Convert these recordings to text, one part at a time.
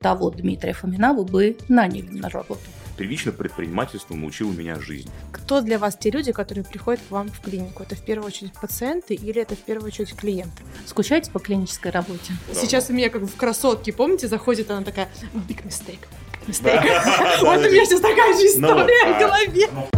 того Дмитрия Фомина вы бы наняли на работу? Первично предпринимательство научило меня жизнь. Кто для вас те люди, которые приходят к вам в клинику? Это в первую очередь пациенты или это в первую очередь клиенты? Скучаете по клинической работе? Да. Сейчас у меня как в красотке, помните, заходит она такая big mistake, mistake. Вот у меня сейчас такая же ну, история в голове.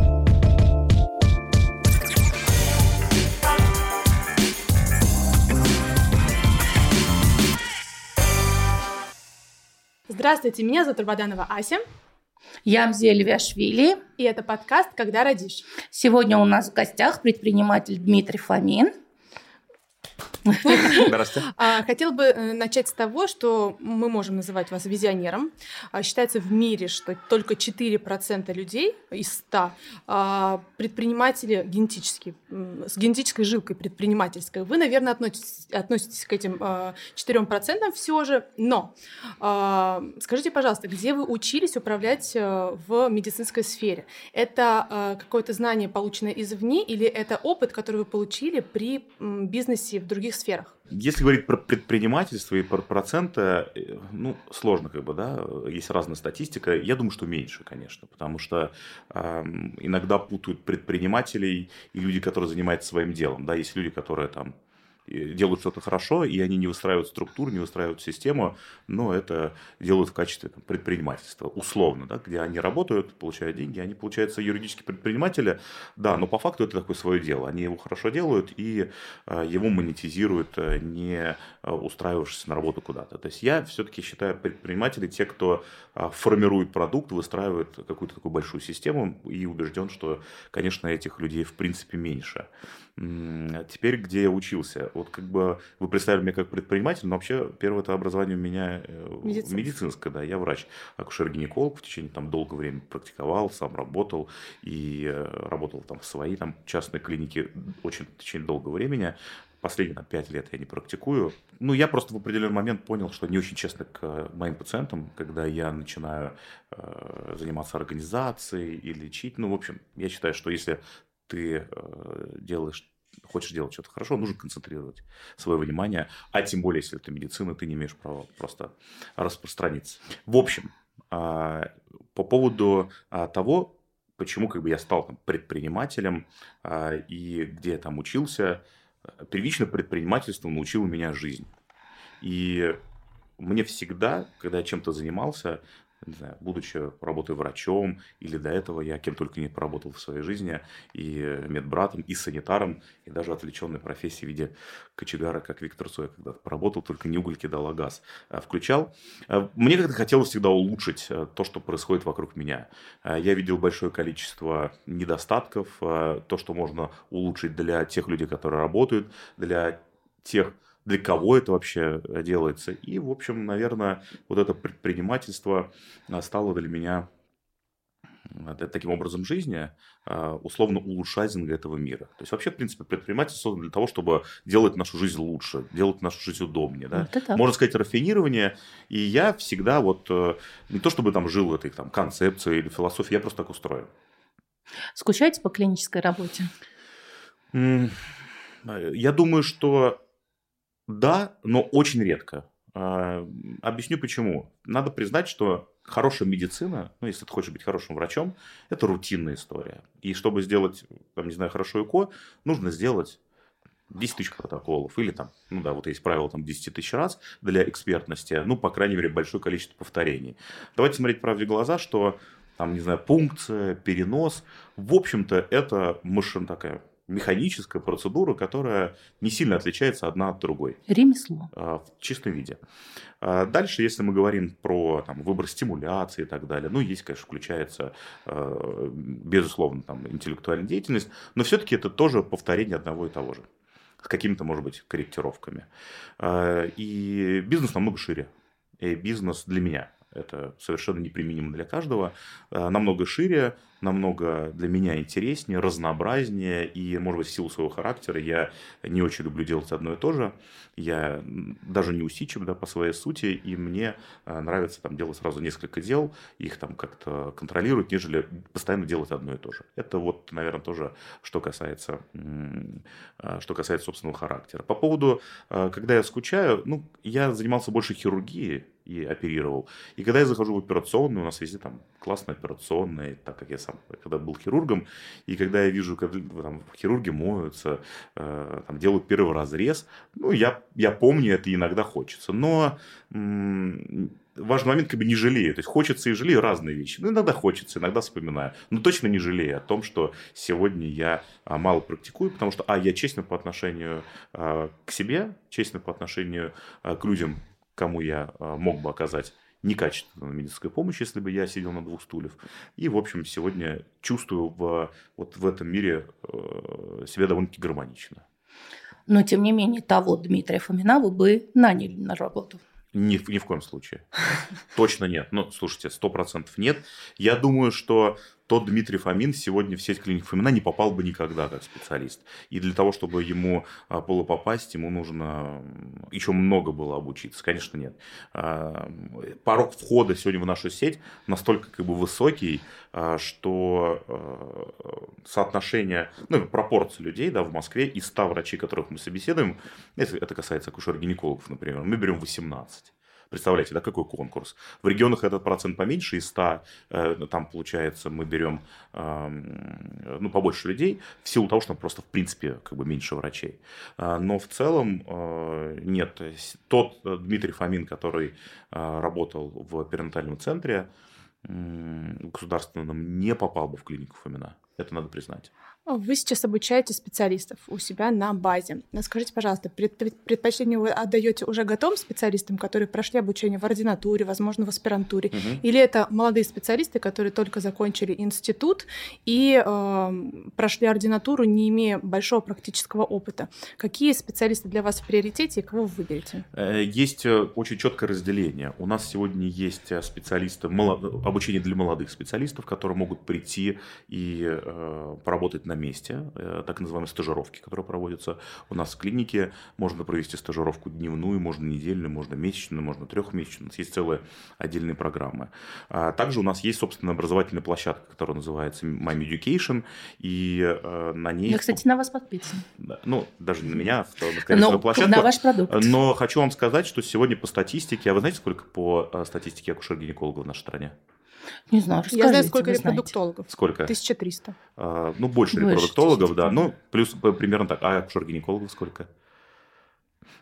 Здравствуйте, меня зовут Рабаданова Ася. Я Мзия Левиашвили. И это подкаст «Когда родишь». Сегодня у нас в гостях предприниматель Дмитрий Фомин. Здравствуйте. А, хотел бы э, начать с того, что мы можем называть вас визионером. А, считается в мире, что только 4% людей из 100 а, предприниматели генетически, с генетической жилкой предпринимательской. Вы, наверное, относитесь, относитесь к этим 4% все же. Но скажите, пожалуйста, где вы учились управлять э, в медицинской сфере? Это какое-то знание, полученное извне, или это опыт, который вы получили при бизнесе в других сферах? Если говорить про предпринимательство и про проценты, э, ну, сложно как бы, да, есть разная статистика. Я думаю, что меньше, конечно, потому что э, иногда путают предпринимателей и люди, которые занимаются своим делом, да, есть люди, которые там делают что-то хорошо, и они не выстраивают структуру, не выстраивают систему, но это делают в качестве там, предпринимательства, условно, да, где они работают, получают деньги, они, получаются, юридические предприниматели, да, но по факту это такое свое дело, они его хорошо делают и э, его монетизируют, э, не э, устраивавшись на работу куда-то. То есть я все-таки считаю предприниматели те, кто формирует продукт, выстраивает какую-то такую большую систему и убежден, что, конечно, этих людей в принципе меньше. Теперь, где я учился, вот как бы вы представили меня как предприниматель, но вообще первое это образование у меня э, Медицинское. медицинское, да, я врач, акушер-гинеколог, в течение там долгого времени практиковал, сам работал и э, работал там в своей там частной клинике очень в течение долгого времени. Последние там, 5 лет я не практикую. Ну, я просто в определенный момент понял, что не очень честно к моим пациентам, когда я начинаю э, заниматься организацией и лечить. Ну, в общем, я считаю, что если ты э, делаешь хочешь делать что-то хорошо, нужно концентрировать свое внимание, а тем более, если это медицина, ты не имеешь права просто распространиться. В общем, а, по поводу а, того, почему как бы я стал там, предпринимателем а, и где я там учился, первично предпринимательство научило меня жизнь. И мне всегда, когда я чем-то занимался, не знаю, будучи работой врачом, или до этого я кем только не поработал в своей жизни, и медбратом, и санитаром, и даже отвлеченной профессии в виде кочегара, как Виктор Цой когда-то поработал, только не уголь кидал, а газ а, включал. А, мне как-то хотелось всегда улучшить а, то, что происходит вокруг меня. Я видел большое количество недостатков, то, что можно улучшить для тех людей, которые работают, для тех для кого это вообще э, делается. И, в общем, наверное, вот это предпринимательство э, стало для меня э, таким образом жизни, условно улучшайзинга этого мира. То есть вообще, в принципе, предпринимательство создано для того, чтобы делать нашу жизнь лучше, делать нашу жизнь удобнее. Да? Вот Можно сказать, рафинирование. И я всегда вот, не то чтобы там жил этой там, концепцией или философией, я просто так устроен. Скучаете по клинической работе? Я думаю, что да, но очень редко. А, объясню почему. Надо признать, что хорошая медицина, ну, если ты хочешь быть хорошим врачом, это рутинная история. И чтобы сделать, там, не знаю, хорошо ЭКО, нужно сделать 10 тысяч протоколов, или там, ну да, вот есть правило там 10 тысяч раз для экспертности, ну, по крайней мере, большое количество повторений. Давайте смотреть правде в глаза, что там, не знаю, пункция, перенос, в общем-то, это машина такая механическая процедура, которая не сильно отличается одна от другой. Ремесло. А, в чистом виде. А, дальше, если мы говорим про там, выбор стимуляции и так далее, ну, есть, конечно, включается, а, безусловно, там, интеллектуальная деятельность, но все-таки это тоже повторение одного и того же с какими-то, может быть, корректировками. И бизнес намного шире. И бизнес для меня это совершенно неприменимо для каждого, намного шире, намного для меня интереснее, разнообразнее, и, может быть, в силу своего характера я не очень люблю делать одно и то же. Я даже не усидчив, да, по своей сути, и мне э, нравится там делать сразу несколько дел, их там как-то контролировать, нежели постоянно делать одно и то же. Это вот, наверное, тоже, что касается, э, что касается собственного характера. По поводу, э, когда я скучаю, ну, я занимался больше хирургией, и оперировал. И когда я захожу в операционную, у нас везде там классная операционная, так как я сам когда был хирургом, и когда я вижу, как там, хирурги моются, э, там, делают первый разрез, ну, я, я помню это иногда хочется. Но м- важный момент, как бы не жалею. То есть хочется и жалею разные вещи. Ну, иногда хочется, иногда вспоминаю. Но точно не жалею о том, что сегодня я а, мало практикую, потому что, а, я честен по отношению а, к себе, честен по отношению а, к людям, кому я а, мог бы оказать некачественную медицинскую помощь, если бы я сидел на двух стульях. И, в общем, сегодня чувствую в, вот в этом мире э, себя довольно-таки гармонично. Но, тем не менее, того Дмитрия Фомина вы бы наняли на работу. Ни, ни в коем случае. Точно нет. Ну, слушайте, сто процентов нет. Я думаю, что тот Дмитрий Фомин сегодня в сеть клиник Фомина не попал бы никогда как специалист. И для того, чтобы ему а, было попасть, ему нужно еще много было обучиться. Конечно, нет. А, порог входа сегодня в нашу сеть настолько как бы высокий, а, что соотношение, ну, пропорции людей да, в Москве из 100 врачей, которых мы собеседуем, это, это касается акушер-гинекологов, например, мы берем 18. Представляете, да, какой конкурс? В регионах этот процент поменьше, из 100, э, там, получается, мы берем, ну, побольше людей, в силу того, что просто, в принципе, как бы меньше врачей. А, но в целом э, нет. Тот э, Дмитрий Фомин, который работал в перинатальном центре, государственном, не попал бы в клинику Фомина. Это надо признать. Вы сейчас обучаете специалистов у себя на базе. Скажите, пожалуйста, предпочтение вы отдаете уже готовым специалистам, которые прошли обучение в ординатуре, возможно, в аспирантуре, угу. или это молодые специалисты, которые только закончили институт и э, прошли ординатуру, не имея большого практического опыта? Какие специалисты для вас в приоритете и кого вы выберете? Э, есть э, очень четкое разделение. У нас сегодня есть э, специалисты, обучение для молодых специалистов, которые могут прийти и э, поработать на месте, э, так называемые стажировки, которые проводятся у нас в клинике. Можно провести стажировку дневную, можно недельную, можно месячную, можно трехмесячную. У нас есть целые отдельные программы. А также у нас есть, собственно, образовательная площадка, которая называется My Education, и э, на ней... Я, кстати, на вас подписан. Ну, даже на меня, скорее на площадку. На ваш продукт. Но хочу вам сказать, что сегодня по статистике, а вы знаете, сколько по э, статистике акушер-гинекологов в нашей стране? Не знаю, Я знаю, сколько репродуктологов. Сколько? 1300. А, ну, больше, больше репродуктологов, да. Ну, плюс примерно так. А акушер-гинекологов сколько?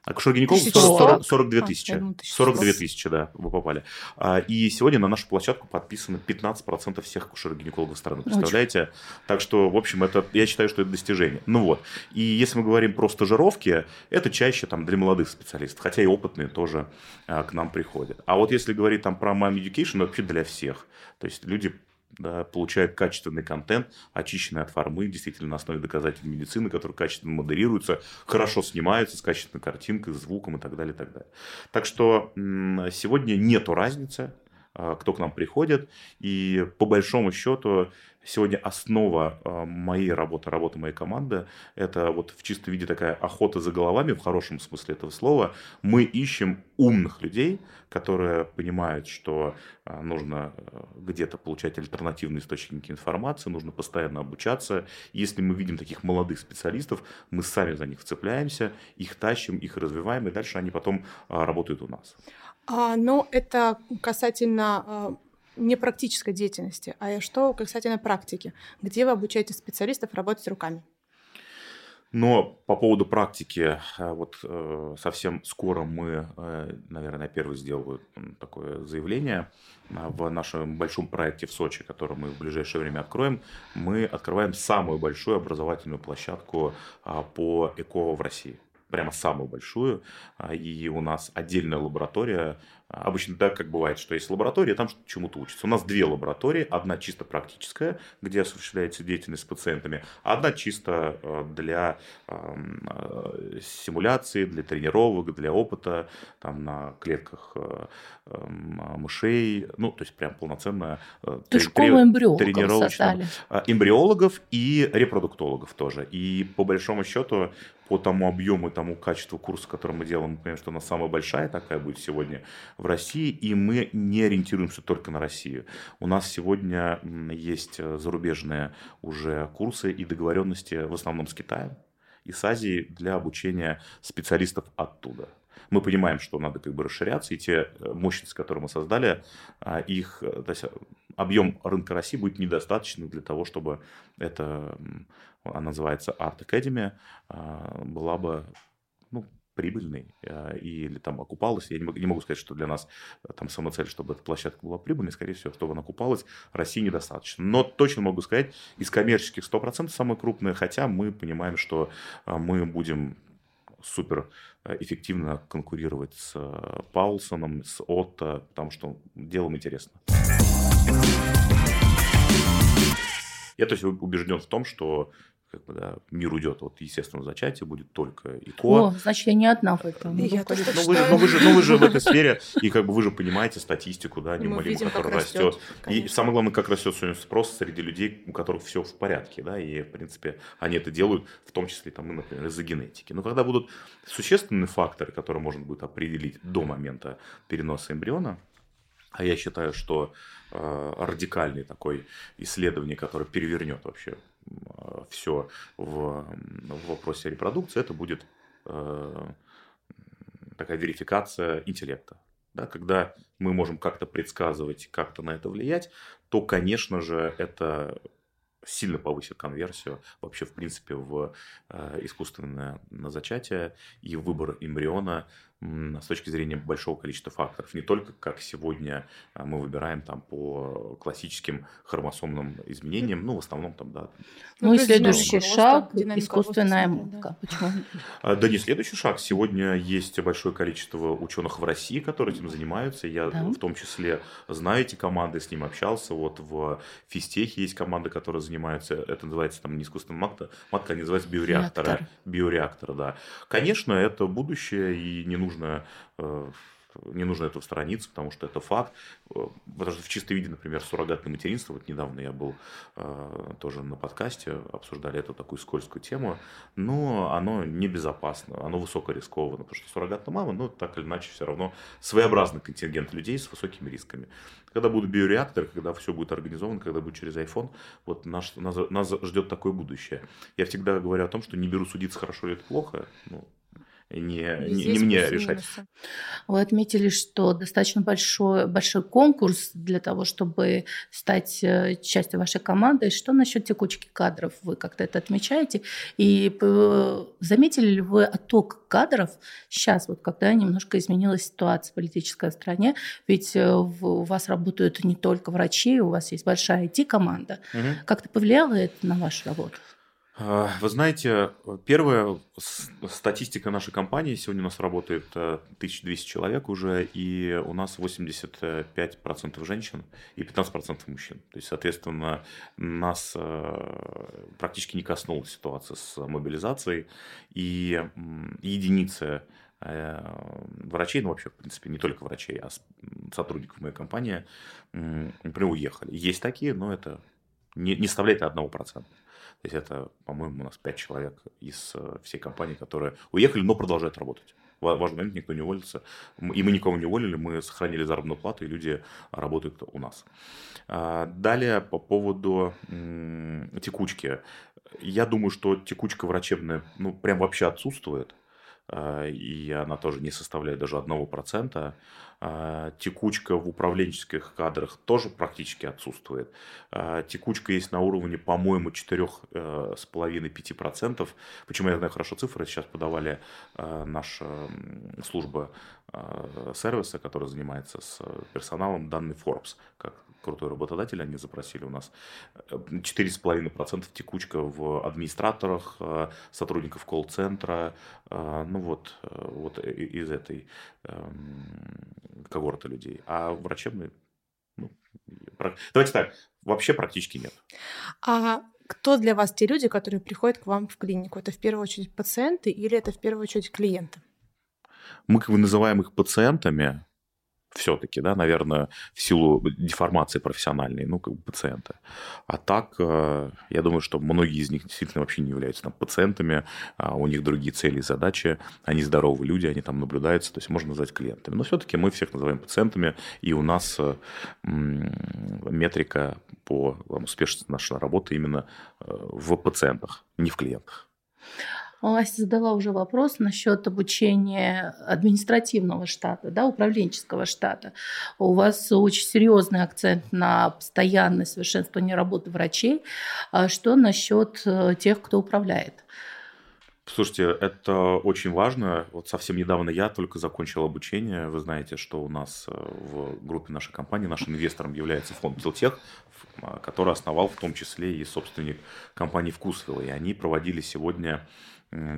Акушер-гинеколог 40, 42 тысячи. А, 42 тысячи, да, вы попали. А, и сегодня на нашу площадку подписано 15% всех акушер-гинекологов страны. Представляете? Очень. Так что, в общем, это, я считаю, что это достижение. Ну вот. И если мы говорим про стажировки, это чаще там для молодых специалистов, хотя и опытные тоже а, к нам приходят. А вот если говорить там про Mom Education, вообще для всех. То есть люди да, получают качественный контент, очищенный от формы, действительно на основе доказательной медицины, который качественно модерируется, хорошо снимается с качественной картинкой, звуком и так далее, и так далее. Так что сегодня нету разницы, а, кто к нам приходит, и по большому счету сегодня основа а, моей работы, работы моей команды, это вот в чистом виде такая охота за головами, в хорошем смысле этого слова. Мы ищем умных людей, которые понимают, что а, нужно а, где-то получать альтернативные источники информации, нужно постоянно обучаться. Если мы видим таких молодых специалистов, мы сами за них вцепляемся, их тащим, их развиваем, и дальше они потом работают у нас. А, но это касательно не практической деятельности, а что касательно практики. Где вы обучаете специалистов работать руками? Но по поводу практики, э, вот э, совсем скоро мы, э, наверное, первый сделаю такое заявление в нашем большом проекте в Сочи, который мы в ближайшее время откроем. Мы открываем самую большую образовательную площадку а, по ЭКО в России прямо самую большую, а, и у нас отдельная лаборатория. Обычно так, как бывает, что есть лаборатория, там чему-то учатся. У нас две лаборатории. Одна чисто практическая, где осуществляется деятельность с пациентами. Одна чисто а, для а, симуляции, для тренировок, для опыта там, на клетках мышей. Ну, то есть прям полноценная То школу эмбриологов создали. Эмбриологов и репродуктологов тоже. И по большому счету по тому объему и тому качеству курса, который мы делаем, мы понимаем, что она самая большая такая будет сегодня в России, и мы не ориентируемся только на Россию. У нас сегодня есть э, зарубежные уже курсы и договоренности в основном с Китаем и с Азией для обучения специалистов оттуда. Мы понимаем, что надо как бы расширяться, и те э, мощности, которые мы создали, а, их, то есть объем рынка России будет недостаточным для того, чтобы это, она называется Art Academy, а, была бы ну, прибыльной или там окупалась. Я не могу, не могу сказать, что для нас там самоцель, чтобы эта площадка была прибыльной. Скорее всего, чтобы она окупалась, России недостаточно. Но точно могу сказать, из коммерческих 100% самые крупные, хотя мы понимаем, что мы будем супер эффективно конкурировать с Паулсоном, с Отто, потому что делом интересно. Я то есть убежден в том, что как бы, да, мир уйдет от естественного зачатия, будет только ИКО. О, значит, я не одна в этом. Ну, я тоже но, вы, но, вы же, но вы же в этой сфере, и как бы вы же понимаете статистику, да, неумолимо, которая растет. растет. И самое главное, как растет сегодня спрос среди людей, у которых все в порядке, да, и, в принципе, они это делают, в том числе, там, например, из-за генетики. Но когда будут существенные факторы, которые можно будет определить до момента переноса эмбриона, а я считаю, что э, радикальный такой исследование, которое перевернет вообще все в, в вопросе репродукции, это будет э, такая верификация интеллекта. Да, когда мы можем как-то предсказывать, как-то на это влиять, то, конечно же, это сильно повысит конверсию вообще, в принципе, в э, искусственное зачатие и выбор эмбриона с точки зрения большого количества факторов. Не только, как сегодня а, мы выбираем там по классическим хромосомным изменениям, ну, в основном там, да. Ну, ну и следующий шаг – искусственная мутка. Да. Почему? А, да не следующий шаг. Сегодня есть большое количество ученых в России, которые этим занимаются. Я да. в том числе знаю эти команды, с ним общался. Вот в Физтехе есть команды, которые занимаются, это называется там не искусственная матка, матка, они называются биореакторы. Реактор. Биореакторы, да. Конечно, это будущее, и не нужно нужно э, не нужно эту страницу, потому что это факт. Э, потому что в чистом виде, например, суррогатное материнство, вот недавно я был э, тоже на подкасте, обсуждали эту такую скользкую тему, но оно небезопасно, оно высокорискованно, потому что суррогатная мама, ну, так или иначе, все равно своеобразный контингент людей с высокими рисками. Когда будут биореакторы, когда все будет организовано, когда будет через iPhone, вот наш, нас, нас ждет такое будущее. Я всегда говорю о том, что не беру судиться, хорошо или это плохо, ну, не, не, не мне решать. Вы отметили, что достаточно большой, большой конкурс для того, чтобы стать э, частью вашей команды. Что насчет текучки кадров? Вы как-то это отмечаете? И заметили ли вы отток кадров сейчас, вот когда немножко изменилась ситуация политическая в стране? Ведь э, у вас работают не только врачи, у вас есть большая IT-команда. Угу. Как-то повлияло это на вашу работу? А, вы знаете, первая статистика нашей компании, сегодня у нас работает 1200 э, человек уже, и у нас 85% женщин и 15% мужчин. То есть, соответственно, нас э, практически не коснулась ситуация с мобилизацией, и единицы э, врачей, ну вообще, в принципе, не только врачей, а сотрудников моей компании, например, уехали. Есть такие, но это не, не составляет одного процента. То есть это, по-моему, у нас 5 человек из э, всей компании, которые уехали, но продолжают работать. Важный момент, никто не уволился. И мы никого не уволили, мы сохранили заработную плату, и люди работают у нас. А, далее, по поводу текучки. Я думаю, что текучка врачебная, ну, прям вообще отсутствует. А, и она тоже не составляет даже одного процента. А, текучка в управленческих кадрах тоже практически отсутствует. А, текучка есть на уровне, по-моему, 4,5-5%. Э, Почему я знаю хорошо цифры? Сейчас подавали наша служба сервиса, которая занимается с персоналом, данный Forbes, как крутой работодатель, они запросили у нас 4,5% э, текучка в администраторах, э, сотрудников колл-центра, э, ну вот, вот из этой эм, когорты людей. А врачебный, ну, давайте так, вообще практически нет. А кто для вас те люди, которые приходят к вам в клинику? Это в первую очередь пациенты или это в первую очередь клиенты? Мы как бы называем их пациентами, все-таки, да, наверное, в силу деформации профессиональной, ну, как бы пациенты. А так, э, я думаю, что многие из них действительно вообще не являются там пациентами, а у них другие цели и задачи, они здоровые люди, они там наблюдаются, то есть можно назвать клиентами. Но все-таки мы всех называем пациентами, и у нас э, метрика по успешности нашей работы именно э, в пациентах, не в клиентах. Ася задала уже вопрос насчет обучения административного штата, да, управленческого штата. У вас очень серьезный акцент на постоянное совершенствование работы врачей. А что насчет э, тех, кто управляет? Слушайте, это очень важно. Вот совсем недавно я только закончил обучение. Вы знаете, что у нас э, в группе нашей компании, нашим инвестором является фонд Билтех, а, который основал в том числе и собственник компании Вкусвилл. И они проводили сегодня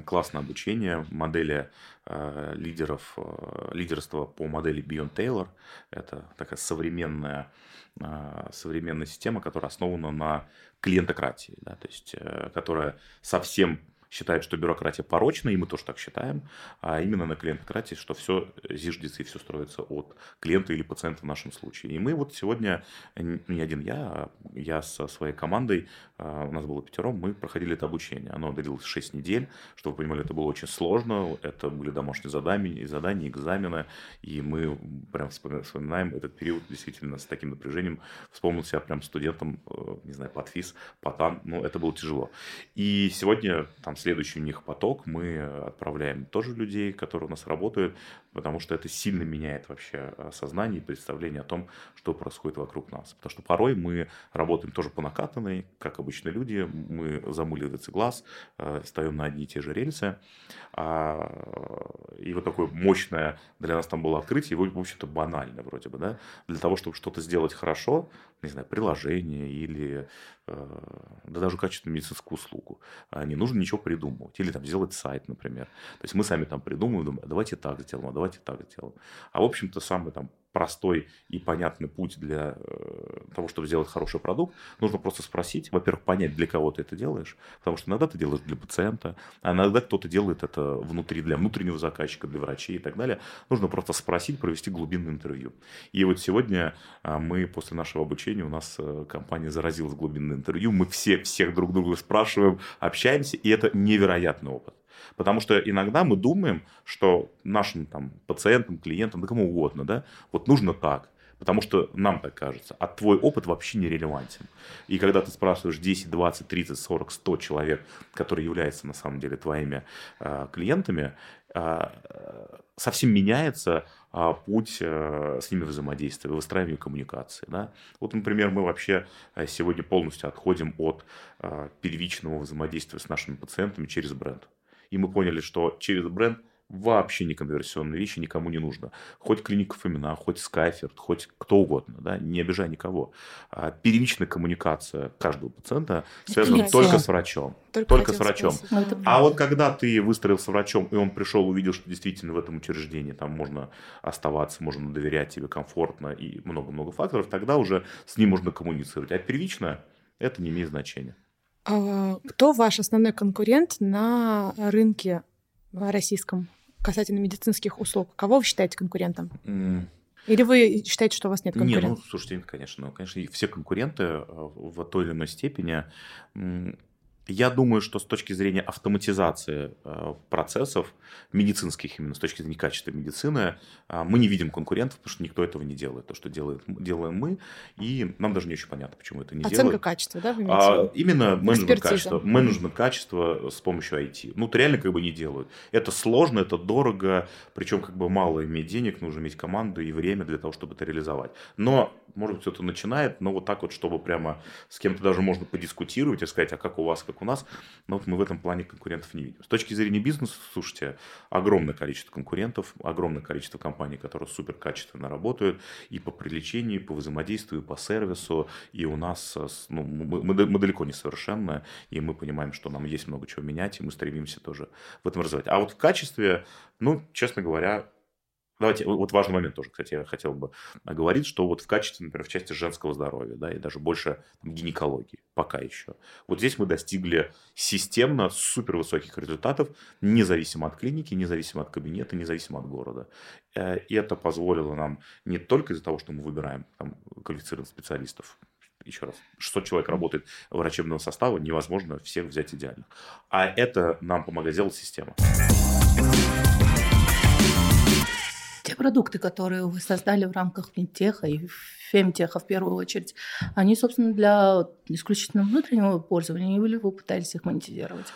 классное обучение модели э, лидеров, э, лидерства по модели Beyond Taylor. Это такая современная, э, современная система, которая основана на клиентократии, да, то есть которая совсем считает, что бюрократия порочна, и мы тоже так считаем, а именно на клиентократии, что все зиждется и все строится от клиента или пациента в нашем случае. И мы вот сегодня, не один я, а я со своей командой, а, у нас было пятером, мы проходили это обучение. Оно длилось 6 недель, чтобы вы понимали, это было очень сложно, это были домашние задания, задания экзамены, и мы прям вспоминаем этот период действительно с таким напряжением. Вспомнил себя прям студентом, э, не знаю, под ФИС, потан, ну это было тяжело. И сегодня там следующий у них поток мы отправляем тоже людей, которые у нас работают, потому что это сильно меняет вообще э, сознание и представление о том, что происходит вокруг нас. Потому что порой мы работаем тоже по накатанной, как обычные люди, мы замыливается глаз, э, встаем на одни и те же рельсы. А, и вот такое мощное для нас там было открытие, его, в общем-то, банально вроде бы, да, для того, чтобы что-то сделать хорошо, не знаю, приложение или э, да даже качественную медицинскую услугу. А не нужно ничего придумывать. Или там сделать сайт, например. То есть мы сами там придумываем, думаем, «А давайте так сделаем, а давайте так сделаем. А в общем-то самый там простой и понятный путь для э, того, чтобы сделать хороший продукт, нужно просто спросить, во-первых, понять, для кого ты это делаешь, потому что иногда ты делаешь для пациента, а иногда кто-то делает это внутри, для внутреннего заказчика, для врачей и так далее. Нужно просто спросить, провести глубинное интервью. И вот сегодня а, мы после нашего обучения, у нас э, компания заразилась глубинное интервью, мы все всех друг друга спрашиваем, общаемся, и это невероятный опыт. Потому что иногда мы думаем, что нашим там, пациентам, клиентам, да кому угодно, да, вот нужно так. Потому что нам так кажется. А твой опыт вообще не релевантен. И когда ты спрашиваешь 10, 20, 30, 40, 100 человек, которые являются на самом деле твоими э, клиентами, э, совсем меняется э, путь э, с ними взаимодействия, выстраивания коммуникации. Да? Вот, например, мы вообще сегодня полностью отходим от э, первичного взаимодействия с нашими пациентами через бренд. И мы поняли, что через бренд вообще не конверсионные вещи никому не нужно. Хоть клиника Фомина, хоть Скайферт, хоть кто угодно, да, не обижай никого. А первичная коммуникация каждого пациента связана Нет, только с врачом. Только, только с врачом. Ну, а вот когда ты выстроил с врачом, и он пришел, увидел, что действительно в этом учреждении там можно оставаться, можно доверять тебе комфортно и много-много факторов, тогда уже с ним можно коммуницировать. А первично это не имеет значения. А, кто ваш основной конкурент на рынке российском касательно медицинских услуг? Кого вы считаете конкурентом? Mm. Или вы считаете, что у вас нет конкурентов? Не, ну, слушайте, конечно, конечно, все конкуренты э, в той или иной степени я думаю, что с точки зрения автоматизации э, процессов, медицинских именно, с точки зрения качества медицины, э, мы не видим конкурентов, потому что никто этого не делает. То, что делает, делаем мы, и нам даже не очень понятно, почему это не Оценка делают. Оценка качества, да, вы а, Именно менеджмент качества, менеджмент качества с помощью IT. Ну, это реально как бы не делают. Это сложно, это дорого, причем как бы мало иметь денег, нужно иметь команду и время для того, чтобы это реализовать. Но может быть, кто-то начинает, но вот так вот, чтобы прямо с кем-то даже можно подискутировать и сказать, а как у вас, как у нас, но вот мы в этом плане конкурентов не видим. С точки зрения бизнеса, слушайте, огромное количество конкурентов, огромное количество компаний, которые супер качественно работают и по привлечению, и по взаимодействию, и по сервису, и у нас, ну, мы, мы далеко не совершенны, и мы понимаем, что нам есть много чего менять, и мы стремимся тоже в этом развивать. А вот в качестве, ну, честно говоря, Давайте, вот важный момент тоже, кстати, я хотел бы говорить, что вот в качестве, например, в части женского здоровья, да, и даже больше там, гинекологии, пока еще. Вот здесь мы достигли системно супер высоких результатов, независимо от клиники, независимо от кабинета, независимо от города. Э, и это позволило нам не только из-за того, что мы выбираем там, квалифицированных специалистов, еще раз, 600 человек работает врачебного состава, невозможно всех взять идеально. А это нам помогает сделать система те продукты, которые вы создали в рамках Финтеха и Фемтеха в первую очередь, они, собственно, для исключительно внутреннего пользования или вы пытались их монетизировать?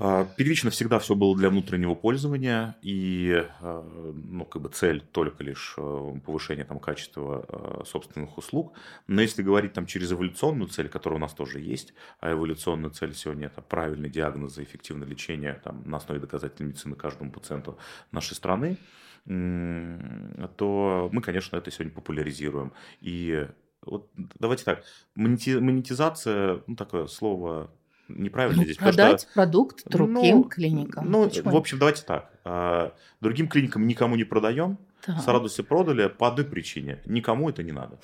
А, первично всегда все было для внутреннего пользования, и а, ну, как бы цель только лишь а, повышение там, качества собственных услуг. Но если говорить там, через эволюционную цель, которая у нас тоже есть, а эволюционная цель сегодня это правильный диагноз и эффективное лечение там, на основе доказательной медицины каждому пациенту нашей страны, то мы, конечно, это сегодня популяризируем. И вот давайте так, монетизация, ну такое слово неправильно ну, здесь. Продать что, продукт другим ну, клиникам. Ну, Почему? в общем, давайте так. А, другим клиникам никому не продаем. Да. С радостью продали по одной причине. Никому это не надо.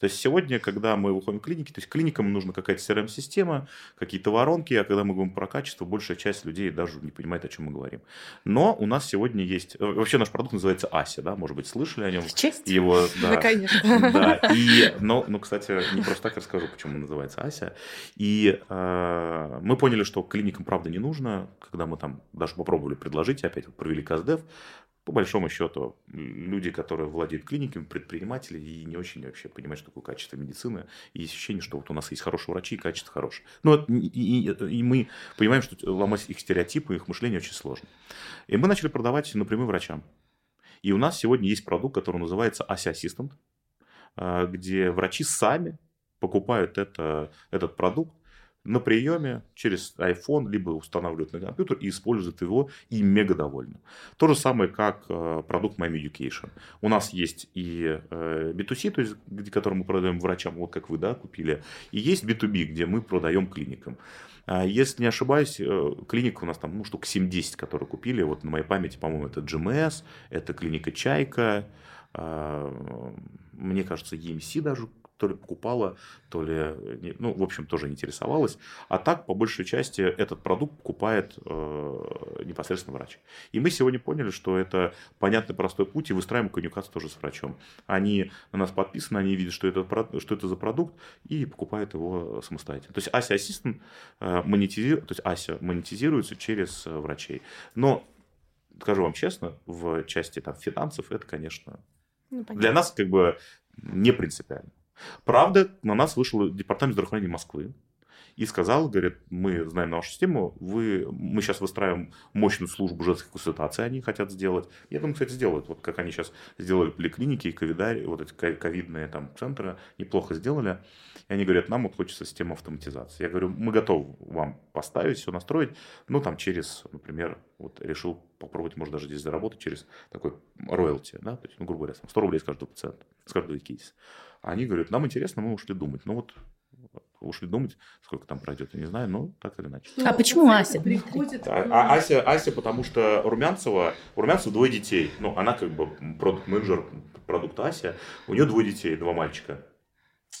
То есть сегодня, когда мы выходим в клиники, то есть клиникам нужна какая-то CRM-система, какие-то воронки, а когда мы говорим про качество, большая часть людей даже не понимает, о чем мы говорим. Но у нас сегодня есть... Э, вообще наш продукт называется Ася, да, может быть, слышали о нем? Честь? Его, да, да конечно. Да, и, но, ну, кстати, не просто так расскажу, почему называется Ася. И э, мы поняли, что клиникам, правда, не нужно, когда мы там даже попробовали предложить, опять провели КСДФ, по большому счету, люди, которые владеют клиниками, предприниматели, и не очень вообще понимают, что такое качество медицины. И есть ощущение, что вот у нас есть хорошие врачи, и качество хорошее. Ну, и, и, и мы понимаем, что ломать их стереотипы, их мышление очень сложно. И мы начали продавать напрямую врачам. И у нас сегодня есть продукт, который называется ASI Assistant, а, где врачи сами покупают это, этот продукт, на приеме через iPhone, либо устанавливают на компьютер и используют его и мега довольны. То же самое, как э, продукт My Education. У нас есть и э, B2C, то есть, где, который мы продаем врачам, вот как вы да, купили, и есть B2B, где мы продаем клиникам. А если не ошибаюсь, э, клиника у нас там ну, штук 7-10, которые купили. Вот на моей памяти, по-моему, это GMS, это клиника Чайка, а, мне кажется, EMC даже то ли покупала, то ли, ну, в общем, тоже интересовалась. А так, по большей части, этот продукт покупает э, непосредственно врач. И мы сегодня поняли, что это понятный, простой путь, и выстраиваем коммуникацию тоже с врачом. Они на нас подписаны, они видят, что это, что это за продукт, и покупают его самостоятельно. То есть Ася Assistant э, монетизирует, то есть Ася монетизируется через э, врачей. Но скажу вам честно, в части там, финансов это, конечно, ну, для нас как бы не принципиально. Правда, на нас вышел департамент здравоохранения Москвы и сказал, говорит, мы знаем нашу систему, вы, мы сейчас выстраиваем мощную службу женской консультации, они хотят сделать. Я думаю, кстати, сделают. Вот как они сейчас сделали поликлиники и ковидари, вот эти ковидные там центры, неплохо сделали. И они говорят, нам вот хочется систему автоматизации. Я говорю, мы готовы вам поставить, все настроить, ну там через, например, вот решил попробовать, может, даже здесь заработать через такой роялти, да, то есть, ну, грубо говоря, 100 рублей с каждого пациента, с каждого кейса. Они говорят, нам интересно, мы ушли думать. Ну вот ушли думать, сколько там пройдет, я не знаю, но так или иначе. А почему Ася? Приходит... А, а Ася, Ася, потому что Румянцева, у Румянцева двое детей. Ну, она как бы продукт-менеджер продукта Ася. У нее двое детей, два мальчика.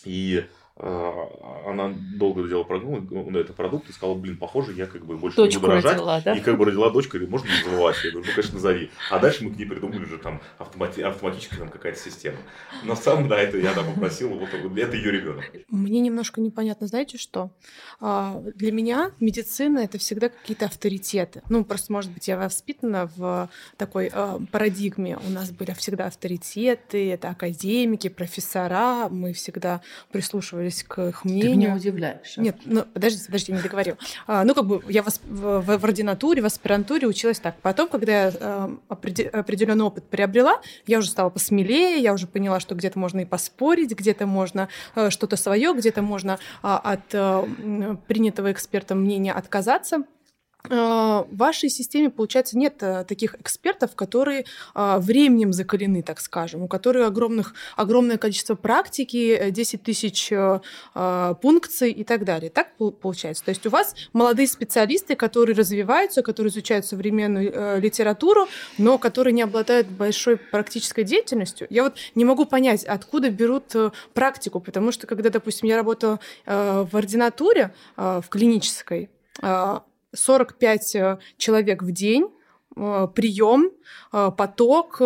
И она долго делала продукт, ну, это продукт и сказала, блин, похоже, я как бы больше Дочку не буду рожать. Родила, да? И как бы родила дочку, говорит, можно не называть? Я говорю, ну, конечно, назови. А дальше мы к ней придумали уже там автомати- автоматическая там какая-то система. Но сам, да, это я там попросил, вот это ее ребенок. Мне немножко непонятно, знаете что? А, для меня медицина это всегда какие-то авторитеты. Ну, просто, может быть, я воспитана в такой а, парадигме. У нас были всегда авторитеты, это академики, профессора, мы всегда прислушивались прислушивались к их мнению. Ты меня удивляешь. А? Нет, ну, подождите, подождите, не договорил. А, ну, как бы я в, в, в ординатуре, в аспирантуре училась так. Потом, когда я а, определенный опыт приобрела, я уже стала посмелее, я уже поняла, что где-то можно и поспорить, где-то можно а, что-то свое, где-то можно а, от а, принятого экспертом мнения отказаться. А, в вашей системе, получается, нет э, таких экспертов, которые а, временем закалены, так скажем, у которых огромных, огромное количество практики, 10 э, тысяч э, пункций и так далее. Так получается? То есть у вас молодые специалисты, которые развиваются, которые изучают современную литературу, но которые не обладают большой практической деятельностью. Я вот не могу понять, откуда берут практику, потому что когда, допустим, я работала в ординатуре, в клинической, 45 э, человек в день, э, прием, э, поток,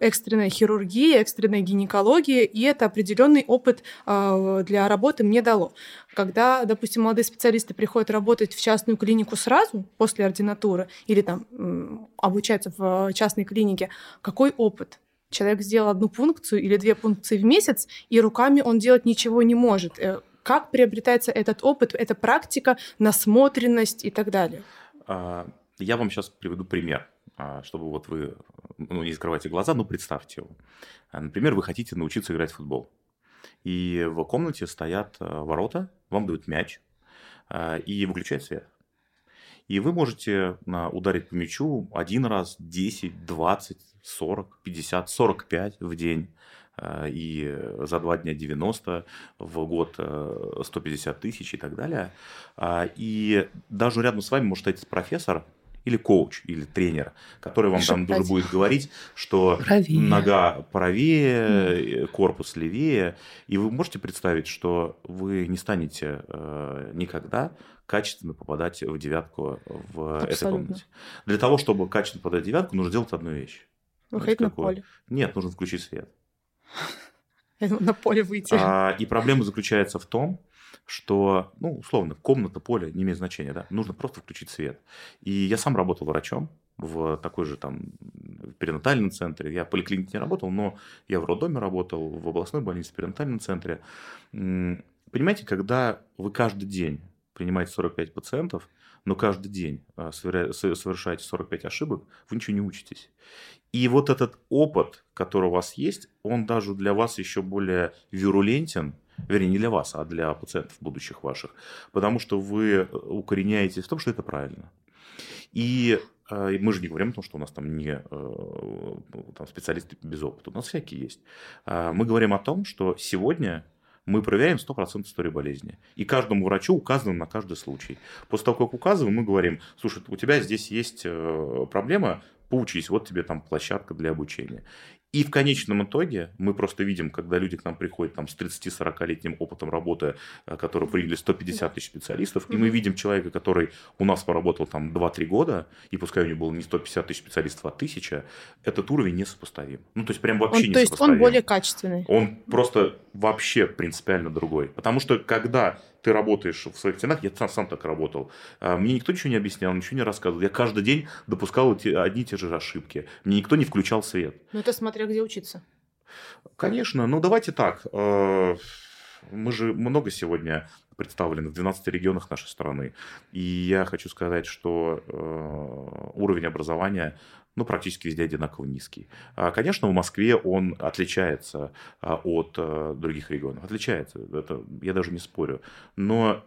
экстренная хирургия, экстренная гинекология, и это определенный опыт для работы мне дало. Когда, допустим, молодые специалисты приходят работать в частную клинику сразу после ординатуры или там обучаются в частной клинике, какой опыт? Человек сделал одну пункцию или две пункции в месяц, и руками он делать ничего не может как приобретается этот опыт, эта практика, насмотренность и так далее? а, я вам сейчас приведу пример, а, чтобы вот вы, ну, не закрывайте глаза, но представьте его. Например, вы хотите научиться играть в футбол. И в комнате стоят ворота, вам дают мяч, и выключают свет. И вы можете ударить по мячу один раз, 10, 20, 40, 50, 45 в день. Э, и за два дня 90, в год 150 э, тысяч и так далее. А, и даже рядом с вами может стоять профессор, или коуч, или тренер, который вам там тоже будет говорить, что правее. нога правее, корпус левее, и вы можете представить, что вы не станете э, никогда качественно попадать в девятку в Абсолютно. этой комнате. Для того, чтобы качественно попадать в девятку, нужно делать одну вещь. Выходить на поле. Нет, нужно включить свет. на поле выйти. А, и проблема заключается в том, что, ну, условно, комната, поле не имеет значения, да, нужно просто включить свет. И я сам работал врачом в такой же там перинатальном центре. Я в поликлинике не работал, но я в роддоме работал, в областной больнице, в перинатальном центре. Понимаете, когда вы каждый день принимаете 45 пациентов, но каждый день а, совершаете 45 ошибок, вы ничего не учитесь. И вот этот опыт, который у вас есть, он даже для вас еще более вирулентен, вернее, не для вас, а для пациентов будущих ваших, потому что вы укореняетесь в том, что это правильно. И э, мы же не говорим о том, что у нас там не э, там, специалисты без опыта, у нас всякие есть. Э, мы говорим о том, что сегодня мы проверяем 100% истории болезни. И каждому врачу указываем на каждый случай. После того, как указываем, мы говорим, слушай, у тебя здесь есть проблема, поучись, вот тебе там площадка для обучения. И в конечном итоге мы просто видим, когда люди к нам приходят там, с 30-40-летним опытом работы, э, которые приняли 150 тысяч специалистов, и мы видим человека, который у нас поработал там 2-3 года, и пускай у него было не 150 тысяч специалистов, а 1000, этот уровень несопоставим. Ну, то есть прям вообще он, не То есть он более качественный. Он просто вообще принципиально другой. Потому что когда ты работаешь в своих стенах, я сам, сам так работал, а, мне никто ничего не объяснял, ничего не рассказывал. Я каждый день допускал эти, одни и те же ошибки. Мне никто не включал свет. Ну, это смотря где учиться. Конечно. Ну, давайте так. Э, мы же много сегодня представлены в 12 регионах нашей страны. И я хочу сказать, что э, уровень образования ну, практически везде одинаково низкий. А, конечно, в Москве он отличается а, от э, других регионов. Отличается, это я даже не спорю. Но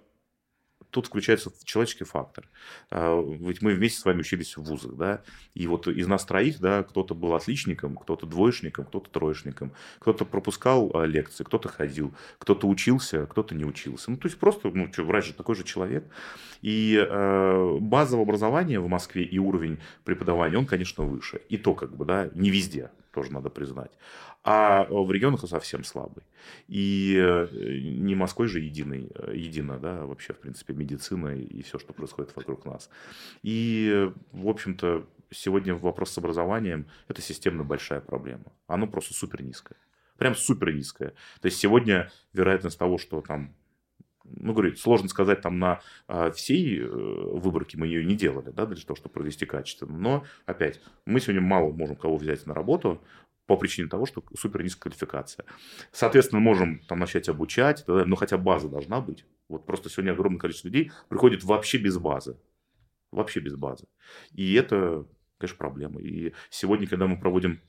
тут включается человеческий фактор. А, ведь мы вместе с вами учились в вузах, да, и вот из нас троих, да, кто-то был отличником, кто-то двоечником, кто-то троечником, кто-то пропускал а, лекции, кто-то ходил, кто-то учился, кто-то не учился. Ну, то есть просто, ну, что, врач же такой же человек. И э, базовое образование в Москве и уровень преподавания, он, конечно, выше. И то, как бы, да, не везде тоже надо признать. А в регионах он совсем слабый. И э, не Москвой же единый, э, едино, да, вообще, в принципе, медицина и все, что происходит вокруг нас. И, в общем-то, сегодня вопрос с образованием – это системно большая проблема. Оно просто супер низкое. Прям супер низкое. То есть сегодня вероятность того, что там ну, говорю, сложно сказать там на а, всей э, выборке мы ее не делали, да, для того, чтобы провести качественно. Но, опять, мы сегодня мало можем кого взять на работу по причине того, что супер низкая квалификация. Соответственно, можем там начать обучать, но хотя база должна быть. Вот просто сегодня огромное количество людей приходит вообще без базы. Вообще без базы. И это, конечно, проблема. И сегодня, когда мы проводим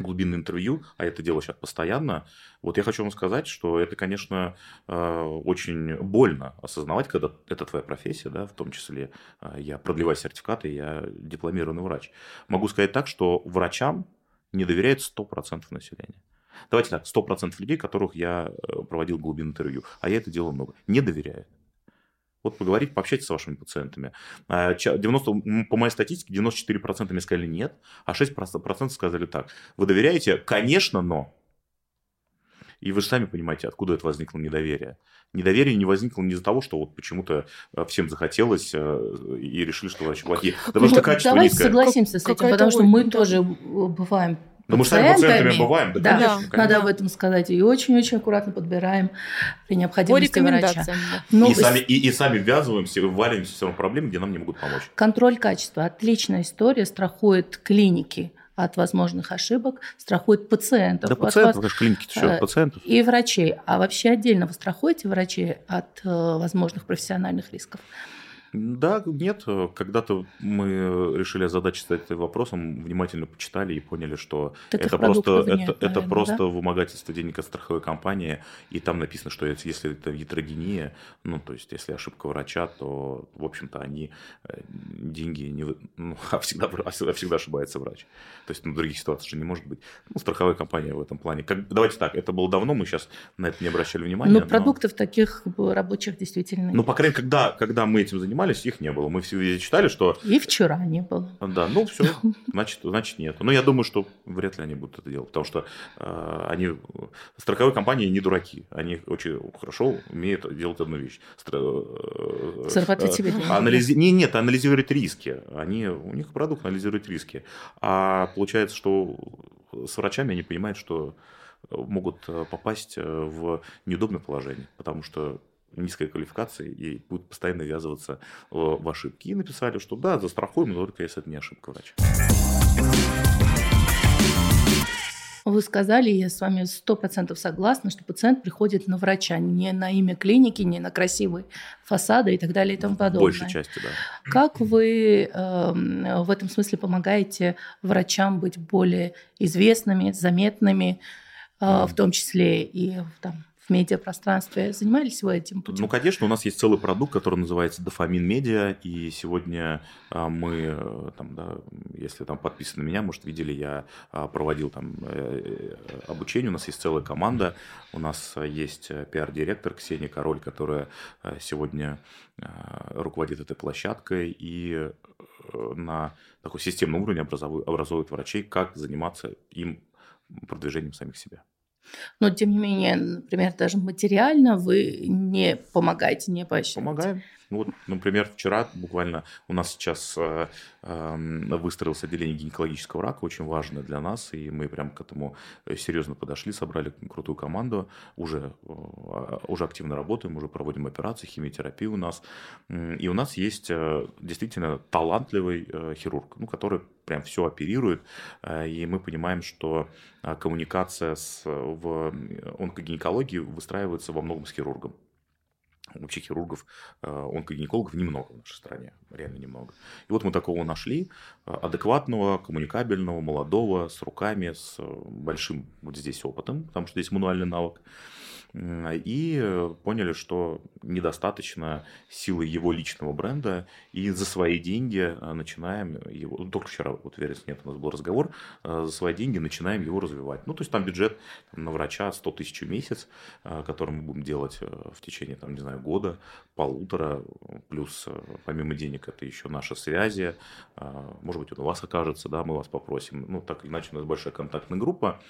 глубинное интервью, а это дело сейчас постоянно, вот я хочу вам сказать, что это, конечно, э, очень больно осознавать, когда это твоя профессия, да, в том числе э, я продлеваю сертификаты, я дипломированный врач. Могу сказать так, что врачам не доверяет 100% населения. Давайте так, 100% людей, которых я э, проводил глубинное интервью, а я это делал много, не доверяют. Вот поговорить, пообщайтесь с вашими пациентами. 90, а, по моей статистике, 94% мне сказали нет, а 6% сказали так. Вы доверяете? Конечно, но. И вы же сами понимаете, откуда это возникло недоверие. Недоверие не возникло не из-за того, что вот почему-то э, всем захотелось э, и решили, что врачи плохие. Да потому что качество Давайте низкое. согласимся с этим, потому что мы тоже бываем но мы сами пациентами бываем, да, да конечно, конечно. Надо об этом сказать. И очень-очень аккуратно подбираем при необходимости врача. Но... И, сами, и, и сами ввязываемся, вваливаемся в проблемы, где нам не могут помочь. Контроль качества. Отличная история. Страхует клиники от возможных ошибок, страхует пациентов. Да, пациентов, вас, конечно, клиники еще от пациентов. И врачей. А вообще отдельно вы страхуете врачей от э, возможных профессиональных рисков? Да, нет. Когда-то мы решили озадачиться этим вопросом, внимательно почитали и поняли, что Таких это просто, это, нет, это наверное, просто да? вымогательство денег от страховой компании, и там написано, что если это гетерогения, ну, то есть если ошибка врача, то, в общем-то, они э, деньги не... Ну, а всегда, а всегда всегда ошибается врач. То есть, ну, других ситуаций же не может быть. Ну, страховая компания в этом плане. Как, давайте так, это было давно, мы сейчас на это не обращали внимания. Но но- продуктов таких рабочих действительно Ну, по крайней мере, когда, когда мы этим занимались, их не было. Мы все везде читали, что И вчера не было. да, ну все, значит, значит нет. Но я думаю, что вряд ли они будут это делать, потому что э, они страховые компании не дураки, они очень хорошо умеют делать одну вещь. Стра- э, Зарабатывать э, себе деньги. анализи- Не, нет, анализировать риски. Они, у них продукт анализирует риски. А получается, что с врачами они понимают, что могут э, попасть э, в неудобное положение, потому что низкая квалификация и будут постоянно ввязываться э, в ошибки. И написали, что да, застрахуем, но только если это не ошибка врача. Вы сказали, я с вами сто процентов согласна, что пациент приходит на врача, не на имя клиники, не на красивые фасады и так далее и тому В подобное. большей части, да. Как вы эм, в этом смысле помогаете врачам быть более известными, заметными, э, Мгм. в том числе и в, там, в медиапространстве? Занимались вы этим путем? Ну, конечно, у нас есть целый продукт, который называется Дофамин Медиа, и сегодня а, мы, э, там, да, если там подписаны меня, может, видели, я а, проводил там э, э, обучение, у нас есть целая команда, у нас есть пиар-директор Ксения Король, которая сегодня а, руководит этой площадкой и на такой системном уровне образует врачей, как заниматься им продвижением самих себя. Но, тем не менее, например, даже материально вы не помогаете, не поощряете. Помогаем. Ну Вот, например, вчера буквально у нас сейчас э, эм, выстроилось отделение гинекологического рака, очень важное для нас, и мы прям к этому э, серьезно подошли, собрали крутую команду, уже, э, уже активно работаем, уже проводим операции, химиотерапию у нас, и у нас есть действительно талантливый хирург, ну, который прям все оперирует, и мы понимаем, что коммуникация с, в онкогинекологии выстраивается во многом с хирургом. Вообще хирургов, э, онкогинекологов немного в нашей стране, реально немного. И вот мы такого нашли, э, адекватного, коммуникабельного, молодого, с руками, с э, большим вот здесь опытом, потому что здесь мануальный навык. И э, поняли, что недостаточно силы его личного бренда, и за свои деньги э, начинаем его, ну, только вчера, вот верится, нет, у нас был разговор, э, за свои деньги начинаем его развивать. Ну, то есть там бюджет там, на врача 100 тысяч в месяц, который мы будем делать в течение, там, не знаю, года, полутора, плюс помимо денег это еще наши связи, может быть, он у вас окажется, да, мы вас попросим, ну, так или иначе у нас большая контактная группа,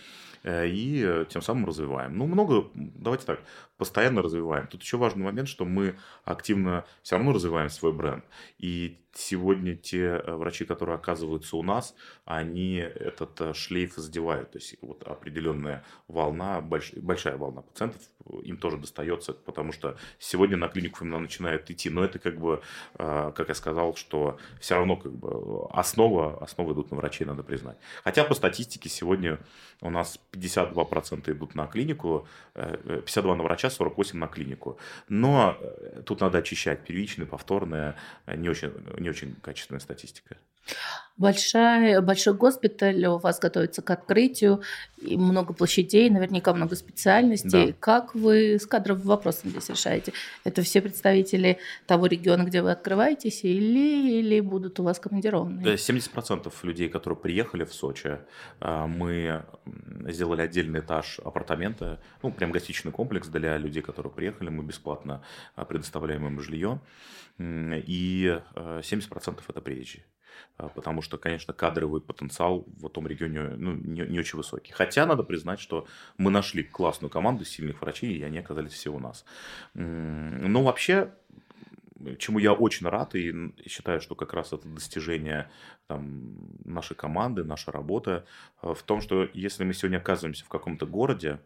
э, и тем самым развиваем. Ну, много, давайте так, постоянно развиваем. Тут еще важный момент, что мы активно все равно развиваем свой бренд. И сегодня те э, врачи, которые оказываются у нас, они этот э, шлейф задевают. То есть вот определенная волна, больш- большая волна пациентов им тоже достается, потому что сегодня на клинику именно начинают идти. Но это как бы, как я сказал, что все равно как бы основа, основы идут на врачей, надо признать. Хотя по статистике сегодня у нас 52% идут на клинику, э, э, 52 на врача, 48 на клинику. Но э, тут надо очищать первичное, повторное, э, не очень, не очень качественная статистика. Большая, большой госпиталь у вас готовится к открытию, и много площадей, наверняка много специальностей. Да. Как вы с кадровым вопросом здесь решаете? Это все представители того региона, где вы открываетесь, или, или будут у вас командированные? Э, 70% людей, которые приехали в Сочи, э, мы сделали отдельный этаж апартамента, ну, прям гостиничный комплекс для людей, которые приехали, мы бесплатно э, предоставляем им жилье, и э, 70% это приезжие. А, Потому что, конечно, кадровый потенциал в том регионе ну, не, не очень высокий. Хотя надо признать, что мы нашли классную команду сильных врачей, и они оказались все у нас. Но вообще, чему я очень рад и считаю, что как раз это достижение там, нашей команды, наша работа э, в том, что если мы сегодня оказываемся в каком-то городе,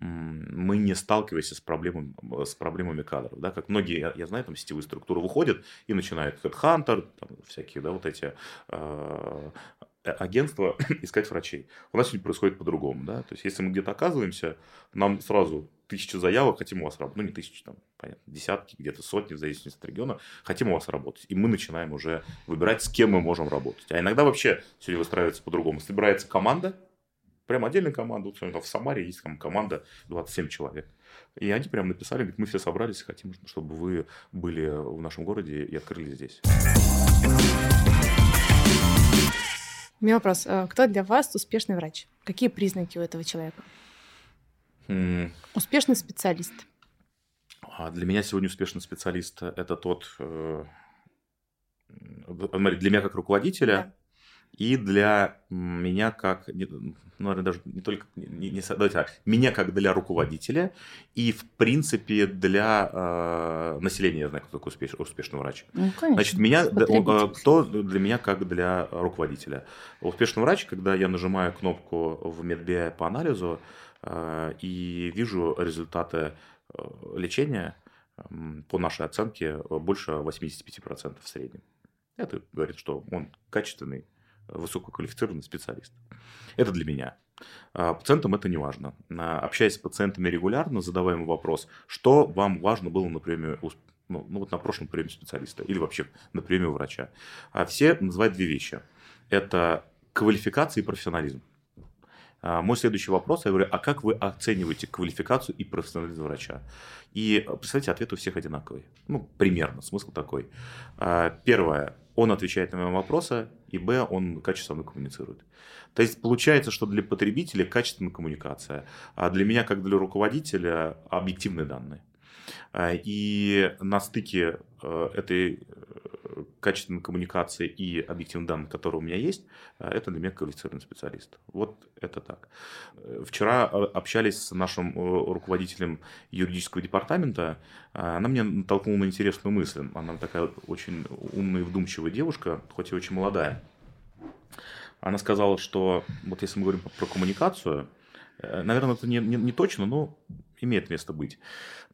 мы не сталкиваемся с проблемами, с проблемами кадров. Да? Как многие, я, я знаю, там сетевые структуры выходят и начинают HeadHunter, там, всякие да, вот эти э, агентства искать врачей. У нас сегодня происходит по-другому. Да? То есть, если мы где-то оказываемся, нам сразу тысяча заявок, хотим у вас работать. Ну, не тысячи, там, понятно, десятки, где-то сотни, в зависимости от региона. Хотим у вас работать. И мы начинаем уже выбирать, с кем мы можем работать. А иногда вообще сегодня выстраивается по-другому. Собирается команда, прям отдельная команда. Вот, в Самаре есть там команда 27 человек. И они прям написали, говорят, мы все собрались хотим, чтобы вы были в нашем городе и открыли здесь. У меня вопрос. Э, кто для вас успешный врач? Какие признаки у этого человека? Mm. Успешный специалист. А для меня сегодня успешный специалист – это тот, э, для меня как руководителя, и для меня как, ну, наверное, даже не только, не, не, давайте так, меня как для руководителя и, в принципе, для э, населения, я знаю, кто такой успеш, успешный врач. Ну, конечно. Значит, меня, э, кто для меня как для руководителя. Успешный врач, когда я нажимаю кнопку в медбе по анализу э, и вижу результаты э, лечения, по нашей оценке, больше 85% в среднем. Это говорит, что он качественный высококвалифицированный специалист. Это для меня. А, пациентам это не важно. А, общаясь с пациентами регулярно, задавая ему вопрос, что вам важно было на премию ну, ну вот на прошлом премию специалиста или вообще на премию врача. А все называют две вещи. Это квалификация и профессионализм. Мой следующий вопрос, я говорю, а как вы оцениваете квалификацию и профессионализм врача? И, представьте, ответ у всех одинаковый. Ну, примерно, смысл такой. Первое, он отвечает на мои вопросы, и б, он качественно коммуницирует. То есть получается, что для потребителя качественная коммуникация, а для меня, как для руководителя, объективные данные. А, и на стыке э, этой качественной коммуникации и объективных данных, которые у меня есть, э, это для меня квалифицированный специалист. Вот это так. Вчера общались с нашим руководителем юридического департамента. Она мне натолкнула на интересную мысль. Она такая очень умная и вдумчивая девушка, хоть и очень молодая. Она сказала, что вот если мы говорим про коммуникацию, наверное, это не, не, не точно, но имеет место быть.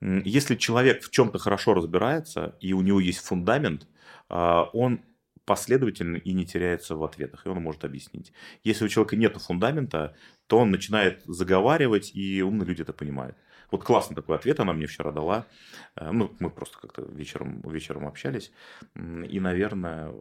Если человек в чем-то хорошо разбирается, и у него есть фундамент, он последовательный и не теряется в ответах, и он может объяснить. Если у человека нет фундамента, то он начинает заговаривать, и умные люди это понимают. Вот классный такой ответ она мне вчера дала. Э, ну, мы просто как-то вечером, вечером общались. И, наверное,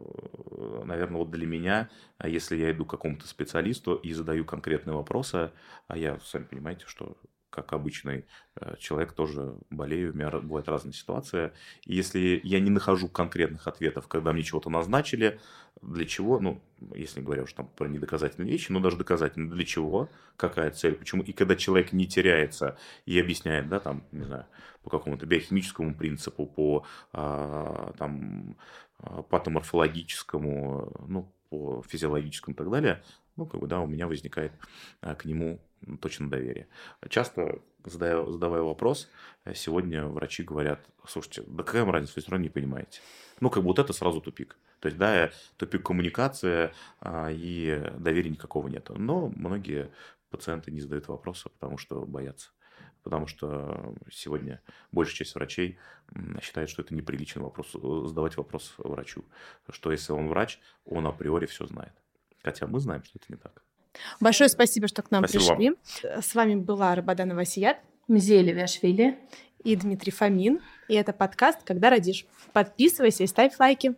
наверное, вот для меня, если я иду к какому-то специалисту и задаю конкретные вопросы, а я, сами понимаете, что как обычный э, человек, тоже болею, у меня бывает разные ситуации. И если я не нахожу конкретных ответов, когда мне чего-то назначили, для чего, ну, если говоря уж там про недоказательные вещи, но даже доказательные, для чего, какая цель, почему. И когда человек не теряется и объясняет, да, там, не знаю, по какому-то биохимическому принципу, по а, там а, патоморфологическому, ну, по физиологическому и так далее, ну, как бы, да, у меня возникает а, к нему точно доверие. Часто, задая, задавая вопрос, э, сегодня врачи говорят, слушайте, да какая вам разница, вы все равно не понимаете. Ну, как бы вот это сразу тупик. То есть, да, тупик коммуникации а, и доверия никакого нет. Но многие пациенты не задают вопросы, потому что боятся. Потому что сегодня большая часть врачей считает, что это неприличный вопрос, э, задавать вопрос врачу. Что если он врач, он априори все знает. Хотя мы знаем, что это не так. Большое спасибо, что к нам спасибо пришли. Вам. С вами была Рабадана Васият, Мзели Вяшвили и Дмитрий Фомин. И это подкаст «Когда родишь». Подписывайся и ставь лайки.